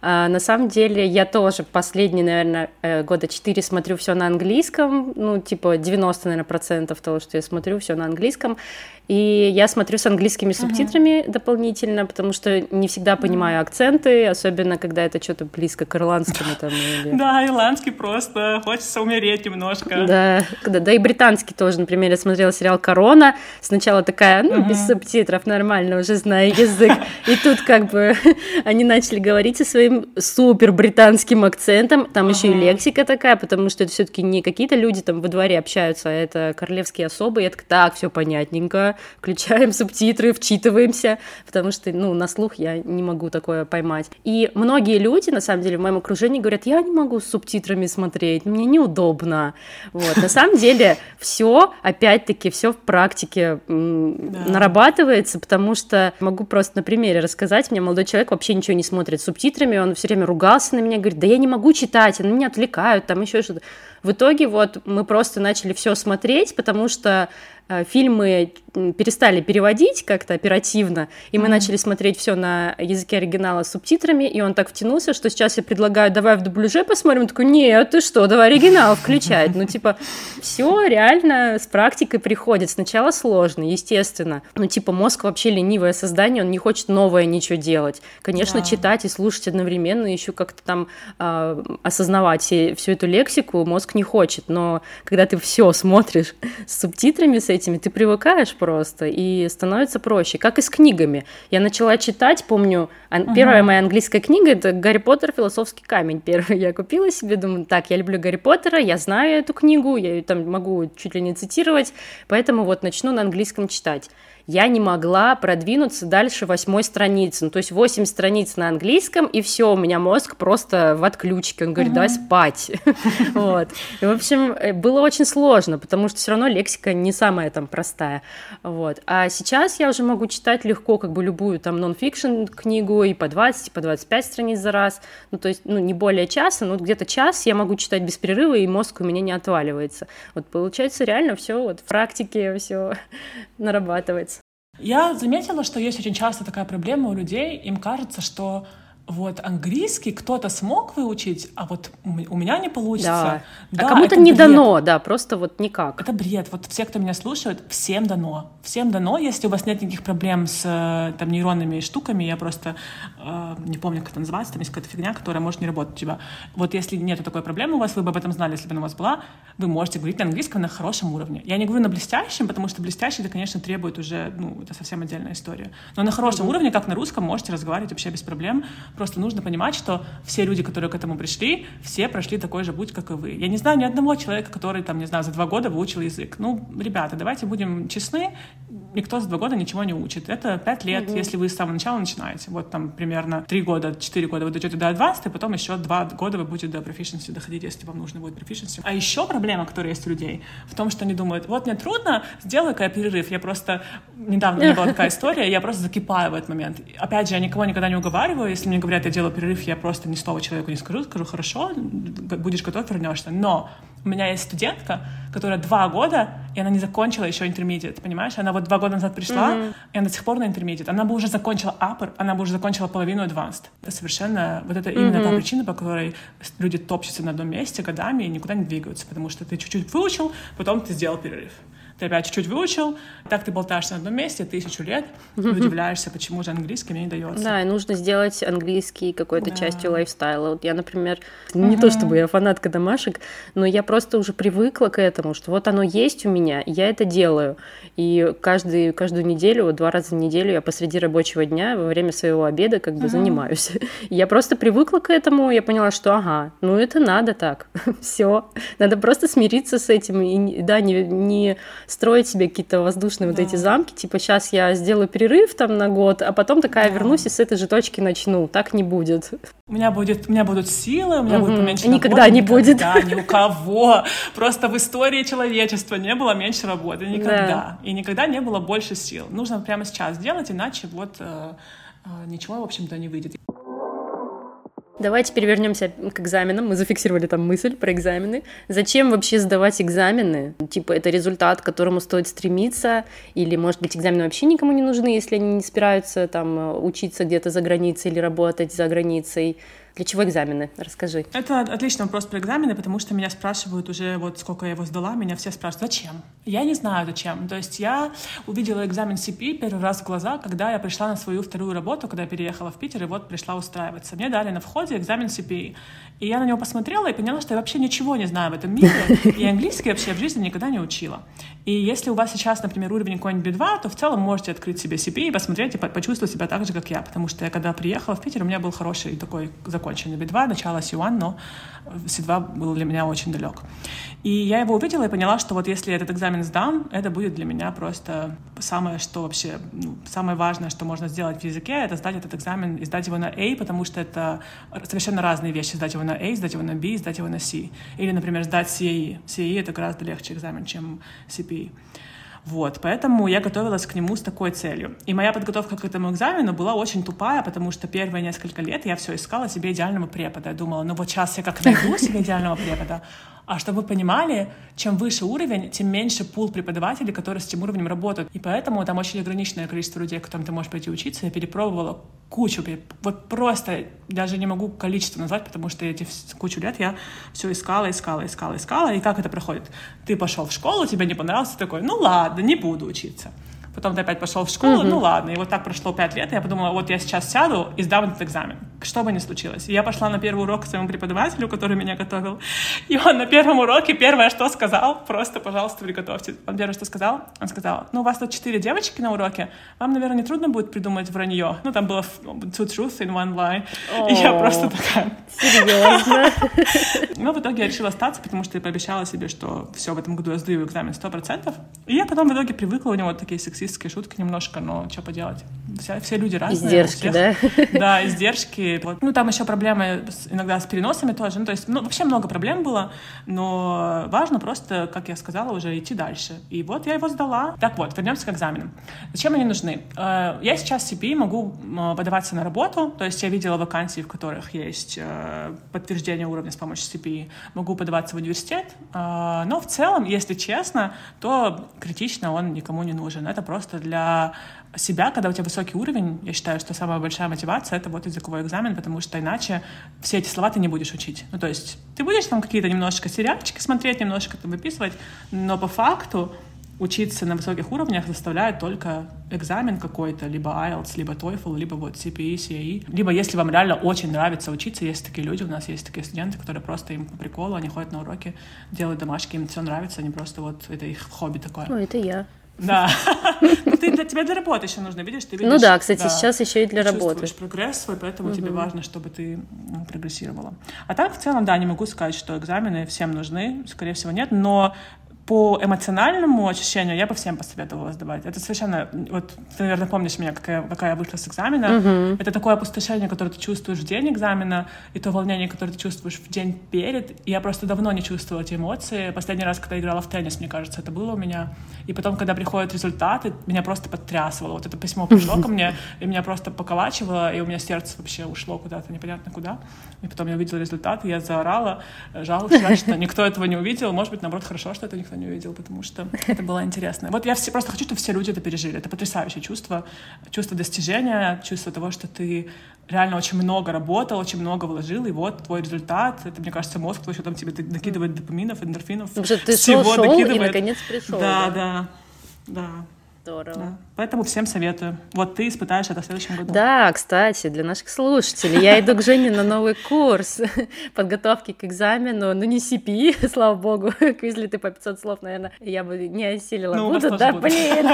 А, на самом деле я тоже последние, наверное, э, года четыре смотрю все на английском, ну, типа 90, наверное, процентов того, что я смотрю, все на английском. И я смотрю с английскими субтитрами uh-huh. дополнительно, потому что не всегда понимаю акценты, особенно когда это что-то близко к ирландскому там. Или... Да, ирландский просто хочется умереть немножко. Да, да, да и британский тоже. Например, я смотрела сериал «Корона». Сначала такая, ну, uh-huh. без субтитров, нормально, уже знаю язык. И тут как бы они начали говорить со своим супер британским акцентом. Там uh-huh. еще и лексика такая, потому что это все-таки не какие-то люди там во дворе общаются, а это королевские особы. Я так, так, все понятненько включаем субтитры, вчитываемся, потому что, ну, на слух я не могу такое поймать. И многие люди, на самом деле, в моем окружении говорят, я не могу с субтитрами смотреть, мне неудобно. Вот, на самом деле, все, опять-таки, все в практике нарабатывается, потому что могу просто на примере рассказать, мне молодой человек вообще ничего не смотрит с субтитрами, он все время ругался на меня, говорит, да я не могу читать, они меня отвлекают, там еще что-то. В итоге вот мы просто начали все смотреть, потому что фильмы перестали переводить как-то оперативно, и мы mm-hmm. начали смотреть все на языке оригинала с субтитрами, и он так втянулся, что сейчас я предлагаю, давай в дубляже посмотрим, он такой, нет, ты что, давай оригинал включать. Ну, типа, все реально с практикой приходит. Сначала сложно, естественно. Ну, типа, мозг вообще ленивое создание, он не хочет новое ничего делать. Конечно, да. читать и слушать одновременно, еще как-то там э, осознавать всю эту лексику мозг не хочет, но когда ты все смотришь с субтитрами, с этими, ты привыкаешь просто, и становится проще. Как и с книгами. Я начала читать, помню, ан- первая моя английская книга — это «Гарри Поттер. Философский камень». Первую я купила себе, думаю, так, я люблю Гарри Поттера, я знаю эту книгу, я ее там могу чуть ли не цитировать, поэтому вот начну на английском читать я не могла продвинуться дальше восьмой страницы. Ну, то есть восемь страниц на английском, и все, у меня мозг просто в отключке. Он говорит, давай спать. Вот. И, в общем, э, было очень сложно, потому что все равно лексика не самая там простая. Вот. А сейчас я уже могу читать легко как бы любую там нон-фикшн книгу и по 20, и по 25 страниц за раз. Ну, то есть, ну, не более часа, но где-то час я могу читать без перерыва, и мозг у меня не отваливается. Вот получается реально все вот в практике все нарабатывается. Я заметила, что есть очень часто такая проблема у людей. Им кажется, что вот английский кто-то смог выучить, а вот у меня не получится. Да. да а кому-то не бред. дано, да, просто вот никак. Это бред. Вот все, кто меня слушает, всем дано. Всем дано, если у вас нет никаких проблем с э, там, нейронными штуками, я просто э, не помню, как это называется, там есть какая-то фигня, которая может не работать у тебя. Вот если нет такой проблемы у вас, вы бы об этом знали, если бы она у вас была, вы можете говорить на английском на хорошем уровне. Я не говорю на блестящем, потому что блестящий, это, конечно, требует уже, ну, это совсем отдельная история. Но на хорошем mm-hmm. уровне, как на русском, можете разговаривать вообще без проблем. Просто нужно понимать, что все люди, которые к этому пришли, все прошли такой же путь, как и вы. Я не знаю ни одного человека, который, там, не знаю, за два года выучил язык. Ну, ребята, давайте будем честны, никто за два года ничего не учит. Это пять лет, mm-hmm. если вы с самого начала начинаете. Вот там примерно три года, четыре года вы дойдете до advanced, и потом еще два года вы будете до proficiency доходить, если вам нужно будет proficiency. А еще проблема, которая есть у людей, в том, что они думают, вот мне трудно, сделаю-ка перерыв. Я просто... Недавно у меня была такая история, я просто закипаю в этот момент. Опять же, я никого никогда не уговариваю, если мне говорят, я делаю перерыв, я просто ни слова человеку не скажу, скажу, хорошо, будешь готов, вернешься. Но у меня есть студентка, которая два года, и она не закончила еще интермедиат, понимаешь? Она вот два года назад пришла, mm-hmm. и она до сих пор на интермедиат. Она бы уже закончила upper, она бы уже закончила половину advanced. Это совершенно... Вот это именно mm-hmm. та причина, по которой люди топчутся на одном месте годами и никуда не двигаются, потому что ты чуть-чуть выучил, потом ты сделал перерыв ты опять чуть-чуть выучил, так ты болтаешься на одном месте тысячу лет, и удивляешься, почему же английский мне не дается. Да, и нужно сделать английский какой-то да. частью лайфстайла. Вот я, например, не то чтобы я фанатка домашек, но я просто уже привыкла к этому, что вот оно есть у меня, я это делаю. И каждый, каждую неделю, вот два раза в неделю я посреди рабочего дня во время своего обеда как бы uh-huh. занимаюсь. Я просто привыкла к этому, я поняла, что ага, ну это надо так, все, надо просто смириться с этим и да, не, не строить себе какие-то воздушные да. вот эти замки, типа сейчас я сделаю перерыв там на год, а потом такая да. вернусь и с этой же точки начну. Так не будет. У меня будет, у меня будут силы, у меня угу. будет поменьше Никогда работы, не будет. Да, ни у кого. Просто в истории человечества не было меньше работы. Никогда. Да. И никогда не было больше сил. Нужно прямо сейчас делать, иначе вот э, э, ничего, в общем-то, не выйдет. Давай теперь вернемся к экзаменам. Мы зафиксировали там мысль про экзамены. Зачем вообще сдавать экзамены? Типа, это результат, к которому стоит стремиться? Или, может быть, экзамены вообще никому не нужны, если они не собираются там учиться где-то за границей или работать за границей? Для чего экзамены? Расскажи. Это отличный вопрос про экзамены, потому что меня спрашивают уже, вот сколько я его сдала, меня все спрашивают, зачем? Я не знаю, зачем. То есть я увидела экзамен CP первый раз в глаза, когда я пришла на свою вторую работу, когда я переехала в Питер, и вот пришла устраиваться. Мне дали на входе экзамен CP. И я на него посмотрела и поняла, что я вообще ничего не знаю в этом мире, и английский вообще в жизни никогда не учила. И если у вас сейчас, например, уровень какой-нибудь B2, то в целом можете открыть себе CP и посмотреть, и почувствовать себя так же, как я, потому что я когда приехала в Питер, у меня был хороший такой закон законченный B2, начало C1, но C2 был для меня очень далек. И я его увидела и поняла, что вот если этот экзамен сдам, это будет для меня просто самое, что вообще, ну, самое важное, что можно сделать в языке, это сдать этот экзамен и сдать его на A, потому что это совершенно разные вещи. Сдать его на A, сдать его на B, сдать его на C. Или, например, сдать CAE. CAE — это гораздо легче экзамен, чем CPE. Вот, поэтому я готовилась к нему с такой целью. И моя подготовка к этому экзамену была очень тупая, потому что первые несколько лет я все искала себе идеального препода. Я думала, ну вот сейчас я как найду себе идеального препода, а чтобы вы понимали, чем выше уровень, тем меньше пул преподавателей, которые с этим уровнем работают. И поэтому там очень ограниченное количество людей, к которым ты можешь пойти учиться. Я перепробовала кучу, вот просто даже не могу количество назвать, потому что эти кучу лет я все искала, искала, искала, искала. И как это проходит? Ты пошел в школу, тебе не понравился, такой, ну ладно, не буду учиться потом ты опять пошел в школу, mm-hmm. ну ладно, и вот так прошло пять лет, и я подумала, вот я сейчас сяду и сдам этот экзамен, что бы ни случилось. И я пошла на первый урок к своему преподавателю, который меня готовил, и он на первом уроке первое, что сказал, просто, пожалуйста, приготовьте. Он первое, что сказал, он сказал, ну, у вас тут четыре девочки на уроке, вам, наверное, не трудно будет придумать вранье. Ну, там было two truths in one lie. Oh, и я просто такая... Серьезно? Ну, в итоге я решила остаться, потому что я пообещала себе, что все, в этом году я сдаю экзамен сто процентов. И я потом в итоге привыкла, у него такие сексистские шутки немножко, но что поделать. Все, все люди разные. Издержки, да? Да, издержки. Вот. Ну, там еще проблемы с, иногда с переносами тоже. Ну, то есть, ну, вообще много проблем было, но важно просто, как я сказала, уже идти дальше. И вот я его сдала. Так вот, вернемся к экзаменам. Зачем они нужны? Э, я сейчас CPI могу подаваться на работу, то есть я видела вакансии, в которых есть э, подтверждение уровня с помощью CPI. Могу подаваться в университет, э, но в целом, если честно, то критично он никому не нужен. Это просто для себя, когда у тебя высокий уровень, я считаю, что самая большая мотивация — это вот языковой экзамен, потому что иначе все эти слова ты не будешь учить. Ну, то есть ты будешь там какие-то немножечко сериальчики смотреть, немножко там выписывать, но по факту учиться на высоких уровнях заставляет только экзамен какой-то, либо IELTS, либо TOEFL, либо вот CPE, CAE. Либо если вам реально очень нравится учиться, есть такие люди, у нас есть такие студенты, которые просто им по приколу, они ходят на уроки, делают домашки, им все нравится, они просто вот, это их хобби такое. Ну, это я. Да. Ты, для тебя для работы еще нужно, видишь? Ты видишь ну да, кстати, да, сейчас еще и для работы. Чувствуешь прогресс свой, поэтому угу. тебе важно, чтобы ты прогрессировала. А так, в целом, да, не могу сказать, что экзамены всем нужны, скорее всего, нет, но по эмоциональному ощущению я бы всем посоветовала сдавать. Это совершенно... Вот ты, наверное, помнишь меня, какая, какая я вышла с экзамена. Uh-huh. Это такое опустошение, которое ты чувствуешь в день экзамена, и то волнение, которое ты чувствуешь в день перед. И я просто давно не чувствовала эти эмоции. Последний раз, когда играла в теннис, мне кажется, это было у меня. И потом, когда приходят результаты, меня просто подтрясывало. Вот это письмо пришло ко мне, и меня просто поколачивало, и у меня сердце вообще ушло куда-то непонятно куда. И потом я увидела результаты, я заорала, жалуюсь, что никто этого не увидел. Может быть, наоборот, хорошо, что это никто не увидел, потому что это было интересно. Вот я все, просто хочу, чтобы все люди это пережили. Это потрясающее чувство, чувство достижения, чувство того, что ты реально очень много работал, очень много вложил, и вот твой результат. Это, мне кажется, мозг еще там тебе накидывает допаминов, эндорфинов. Потому что ты шел, докидывает. и наконец пришел. Да, да, да. да здорово. Да. Поэтому всем советую. Вот ты испытаешь это в следующем году. Да, кстати, для наших слушателей. Я иду к Жене на новый курс подготовки к экзамену. Ну, не CP, слава богу. Если ты по 500 слов, наверное, я бы не осилила. Ну, буду, да, блин.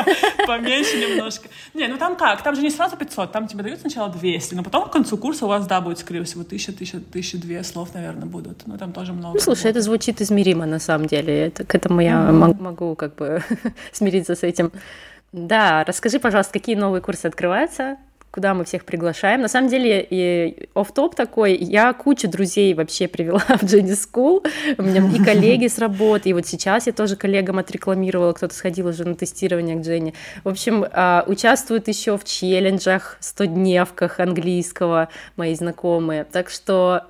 Поменьше немножко. Не, ну там как? Там же не сразу 500. Там тебе дают сначала 200. Но потом к концу курса у вас, да, будет, скорее всего, 1000, 1000, 1002 слов, наверное, будут. Но там тоже много. Ну, слушай, это звучит измеримо, на самом деле. Это, к этому я могу как бы смириться с этим. Да, расскажи, пожалуйста, какие новые курсы открываются, куда мы всех приглашаем. На самом деле, и оф-топ такой, я кучу друзей вообще привела в Jenny School, у меня и коллеги с работы, и вот сейчас я тоже коллегам отрекламировала, кто-то сходил уже на тестирование к Дженни. В общем, а, участвуют еще в челленджах, 100-дневках английского мои знакомые, так что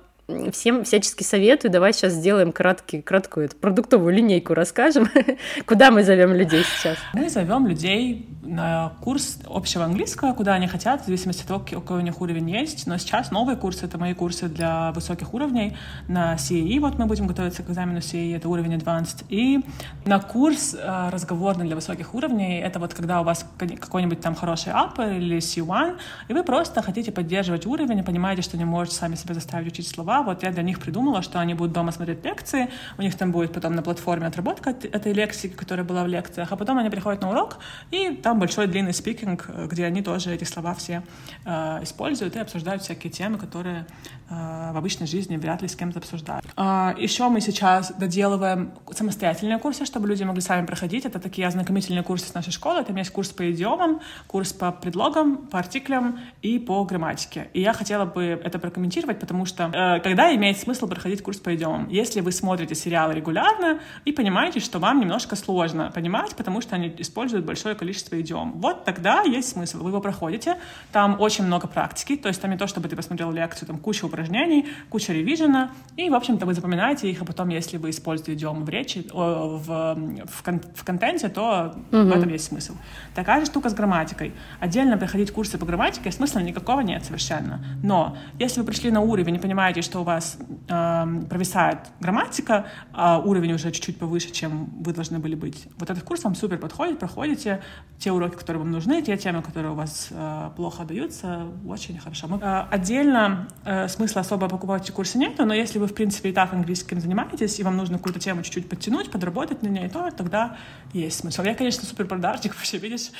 всем всячески советую. Давай сейчас сделаем краткий, краткую эту продуктовую линейку, расскажем, куда мы зовем людей сейчас. Мы зовем людей на курс общего английского, куда они хотят, в зависимости от того, какой у них уровень есть. Но сейчас новый курс — это мои курсы для высоких уровней. На CAE вот мы будем готовиться к экзамену CAE, это уровень Advanced. И на курс э, разговорный для высоких уровней — это вот когда у вас какой-нибудь там хороший upper или C1, и вы просто хотите поддерживать уровень и понимаете, что не можете сами себя заставить учить слова, слова. Вот я для них придумала, что они будут дома смотреть лекции, у них там будет потом на платформе отработка этой лекции, которая была в лекциях, а потом они приходят на урок, и там большой длинный спикинг, где они тоже эти слова все э, используют и обсуждают всякие темы, которые э, в обычной жизни вряд ли с кем-то обсуждают. Э, еще мы сейчас доделываем самостоятельные курсы, чтобы люди могли сами проходить. Это такие ознакомительные курсы с нашей школы. Там есть курс по идиомам, курс по предлогам, по артиклям и по грамматике. И я хотела бы это прокомментировать, потому что э, когда имеет смысл проходить курс по идиомам? Если вы смотрите сериалы регулярно и понимаете, что вам немножко сложно понимать, потому что они используют большое количество идиом. Вот тогда есть смысл. Вы его проходите, там очень много практики, то есть там не то, чтобы ты посмотрел лекцию, там куча упражнений, куча ревизиона, и, в общем-то, вы запоминаете их, а потом, если вы используете идиом в речи, в, в, кон, в контенте, то угу. в этом есть смысл. Такая же штука с грамматикой. Отдельно проходить курсы по грамматике смысла никакого нет совершенно. Но если вы пришли на уровень и понимаете, что у вас э, провисает грамматика, а уровень уже чуть-чуть повыше, чем вы должны были быть, вот этот курс вам супер подходит, проходите те уроки, которые вам нужны, те темы, которые у вас э, плохо даются, очень хорошо. Мы, э, отдельно э, смысла особо покупать эти курсы нет, но если вы, в принципе, и так английским занимаетесь, и вам нужно какую-то тему чуть-чуть подтянуть, подработать на ней, то тогда есть смысл. Я, конечно, супер продажник, вообще, видишь,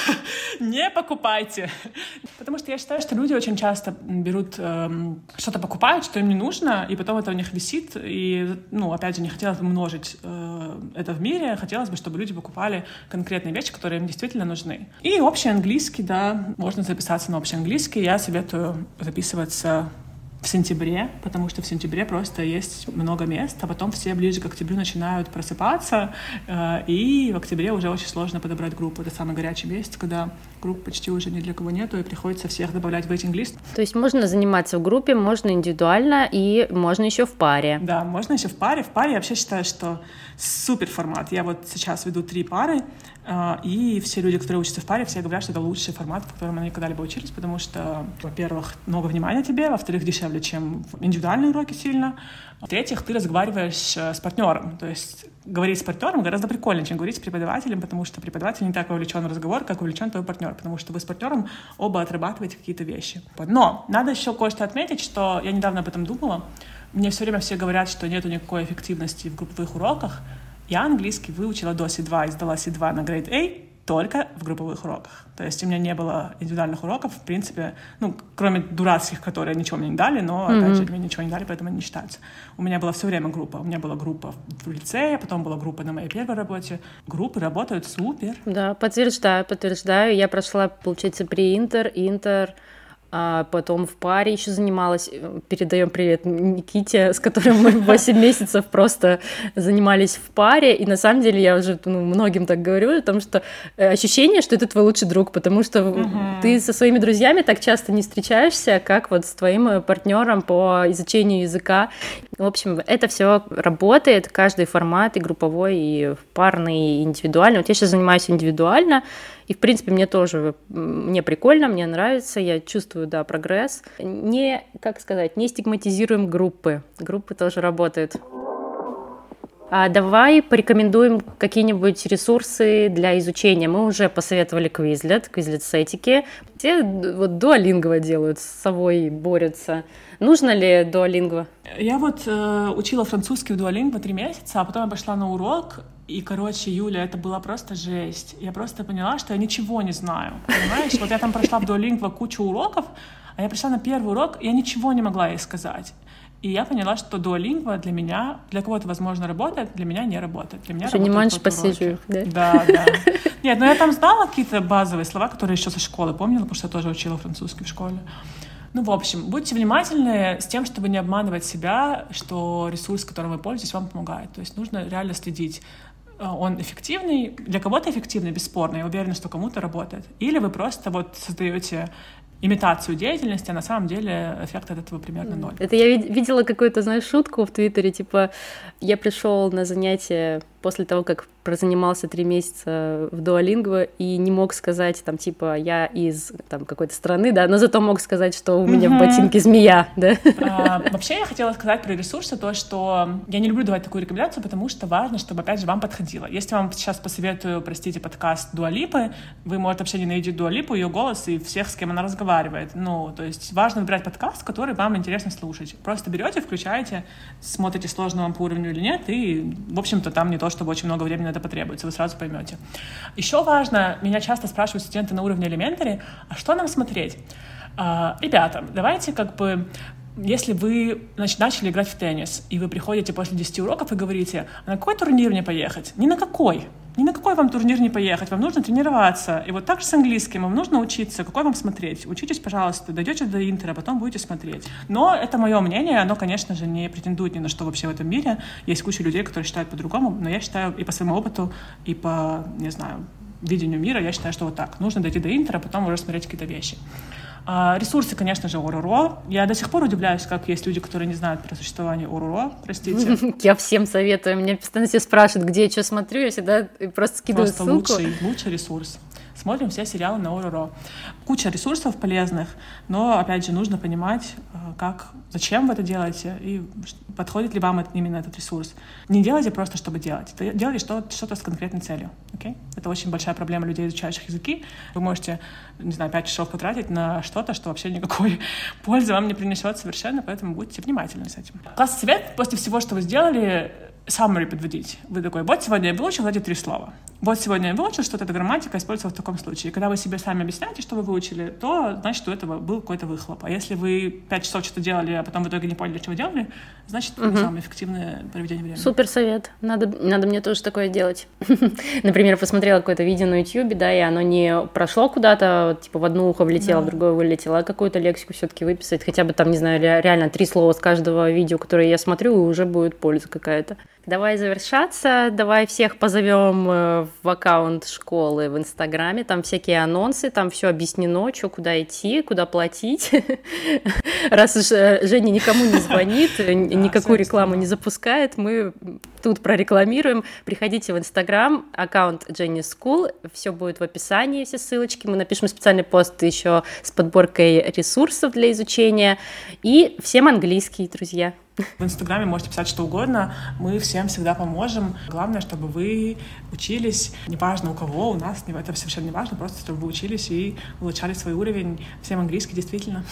не покупайте. Потому что я считаю, что люди очень часто берут, эм, что-то покупают, что им не нужно, и потом это у них висит, и, ну, опять же, не хотелось бы множить э, это в мире, хотелось бы, чтобы люди покупали конкретные вещи, которые им действительно нужны. И общий английский, да, можно записаться на общий английский. Я советую записываться в сентябре, потому что в сентябре просто есть много мест, а потом все ближе к октябрю начинают просыпаться, э, и в октябре уже очень сложно подобрать группу. Это самый горячий месяц, когда групп почти уже ни для кого нету, и приходится всех добавлять в waiting-лист. То есть можно заниматься в группе, можно индивидуально, и можно еще в паре. Да, можно еще в паре. В паре я вообще считаю, что супер формат. Я вот сейчас веду три пары, и все люди, которые учатся в паре, все говорят, что это лучший формат, в котором они когда-либо учились, потому что, во-первых, много внимания тебе, во-вторых, дешевле, чем индивидуальные уроки сильно, в-третьих, ты разговариваешь э, с партнером, то есть говорить с партнером гораздо прикольнее, чем говорить с преподавателем, потому что преподаватель не так вовлечен в разговор, как вовлечен твой партнер, потому что вы с партнером оба отрабатываете какие-то вещи. Но надо еще кое-что отметить, что я недавно об этом думала. Мне все время все говорят, что нет никакой эффективности в групповых уроках, я английский выучила до C2 и сдала C2 на Grade A только в групповых уроках. То есть у меня не было индивидуальных уроков, в принципе, ну, кроме дурацких, которые ничего мне не дали, но, mm-hmm. опять же, мне ничего не дали, поэтому они не считаются. У меня была все время группа. У меня была группа в лицее, потом была группа на моей первой работе. Группы работают супер. Да, подтверждаю, подтверждаю. Я прошла, получается, при Интер, Интер, а потом в паре еще занималась. Передаем привет Никите, с которым мы 8 месяцев просто занимались в паре. И на самом деле я уже ну, многим так говорю, потому что э, ощущение, что это твой лучший друг, потому что uh-huh. ты со своими друзьями так часто не встречаешься, как вот с твоим э, партнером по изучению языка. В общем, это все работает, каждый формат, и групповой, и парный, и индивидуальный. Вот я сейчас занимаюсь индивидуально, и, в принципе, мне тоже, мне прикольно, мне нравится, я чувствую, да, прогресс. Не, как сказать, не стигматизируем группы. Группы тоже работают. А давай порекомендуем какие-нибудь ресурсы для изучения. Мы уже посоветовали Quizlet, Quizlet с этики. Все вот дуалингово делают, с собой борются. Нужно ли дуалингво? Я вот э, учила французский в дуалингво три месяца, а потом я пошла на урок, и, короче, Юля, это была просто жесть. Я просто поняла, что я ничего не знаю, понимаешь? Вот я там прошла в дуалингво кучу уроков, а я пришла на первый урок, и я ничего не могла ей сказать. И я поняла, что дуалингва для меня, для кого-то, возможно, работает, для меня не работает. Для меня Что не манишь посижу, да? Да, да. Нет, но я там знала какие-то базовые слова, которые еще со школы помнила, потому что я тоже учила французский в школе. Ну, в общем, будьте внимательны с тем, чтобы не обманывать себя, что ресурс, которым вы пользуетесь, вам помогает. То есть нужно реально следить э, он эффективный, для кого-то эффективный, бесспорно, я уверена, что кому-то работает. Или вы просто вот создаете имитацию деятельности, а на самом деле эффект от этого примерно ноль. Это я видела какую-то, знаешь, шутку в Твиттере, типа, я пришел на занятие после того, как прозанимался три месяца в дуалингво и не мог сказать, там, типа, я из там, какой-то страны, да, но зато мог сказать, что у меня в ботинке змея, да. А, вообще, я хотела сказать про ресурсы то, что я не люблю давать такую рекомендацию, потому что важно, чтобы, опять же, вам подходило. Если вам сейчас посоветую, простите, подкаст Дуалипы, вы, может, вообще ненавидеть Дуалипу, ее голос и всех, с кем она разговаривает. Ну, то есть важно выбирать подкаст, который вам интересно слушать. Просто берете, включаете, смотрите, сложно вам по уровню или нет, и, в общем-то, там не то, чтобы очень много времени на это потребуется, вы сразу поймете. Еще важно, меня часто спрашивают студенты на уровне элементари, а что нам смотреть? А, ребята, давайте как бы если вы значит, начали играть в теннис, и вы приходите после 10 уроков и говорите, а на какой турнир мне поехать? Ни на какой. Ни на какой вам турнир не поехать, вам нужно тренироваться. И вот так же с английским, вам нужно учиться, какой вам смотреть. Учитесь, пожалуйста, дойдете до интера, потом будете смотреть. Но это мое мнение, оно, конечно же, не претендует ни на что вообще в этом мире. Есть куча людей, которые считают по-другому, но я считаю и по своему опыту, и по, не знаю, видению мира, я считаю, что вот так. Нужно дойти до интера, потом уже смотреть какие-то вещи. А, ресурсы, конечно же, ОРОРО. Я до сих пор удивляюсь, как есть люди, которые не знают про существование ОРОРО, простите. Я всем советую. Меня постоянно все спрашивают, где я что смотрю, я всегда просто скидываю просто ссылку. лучший, лучший ресурс смотрим все сериалы на ОРОРО. Куча ресурсов полезных, но, опять же, нужно понимать, э, как, зачем вы это делаете и подходит ли вам именно этот ресурс. Не делайте просто, чтобы делать. Делайте что-то с конкретной целью. Okay? Это очень большая проблема людей, изучающих языки. Вы можете, не знаю, 5 часов потратить на что-то, что вообще никакой пользы вам не принесет совершенно, поэтому будьте внимательны с этим. Классный совет после всего, что вы сделали, summary подводить. Вы такой, вот сегодня я выучил эти три слова. Вот сегодня я выучил, что эта грамматика используется в таком случае. И когда вы себе сами объясняете, что вы выучили, то значит, у этого был какой-то выхлоп. А если вы пять часов что-то делали, а потом в итоге не поняли, вы делали, значит, это угу. самое эффективное проведение времени. Супер совет. Надо, надо мне тоже такое делать. Например, посмотрела какое-то видео на YouTube, да, и оно не прошло куда-то, типа в одно ухо влетело, да. в другое вылетело, а какую-то лексику все-таки выписать, хотя бы там, не знаю, реально три слова с каждого видео, которое я смотрю, и уже будет польза какая-то. Давай завершаться, давай всех позовем э, в аккаунт школы в Инстаграме, там всякие анонсы, там все объяснено, что куда идти, куда платить. Раз уж э, Женя никому не звонит, никакую рекламу не запускает, мы тут прорекламируем. Приходите в Инстаграм, аккаунт Jenny School, все будет в описании, все ссылочки. Мы напишем специальный пост еще с подборкой ресурсов для изучения. И всем английский, друзья. В Инстаграме можете писать что угодно, мы всем всегда поможем. Главное, чтобы вы учились, неважно у кого, у нас это совершенно не важно, просто чтобы вы учились и улучшали свой уровень. Всем английский, действительно.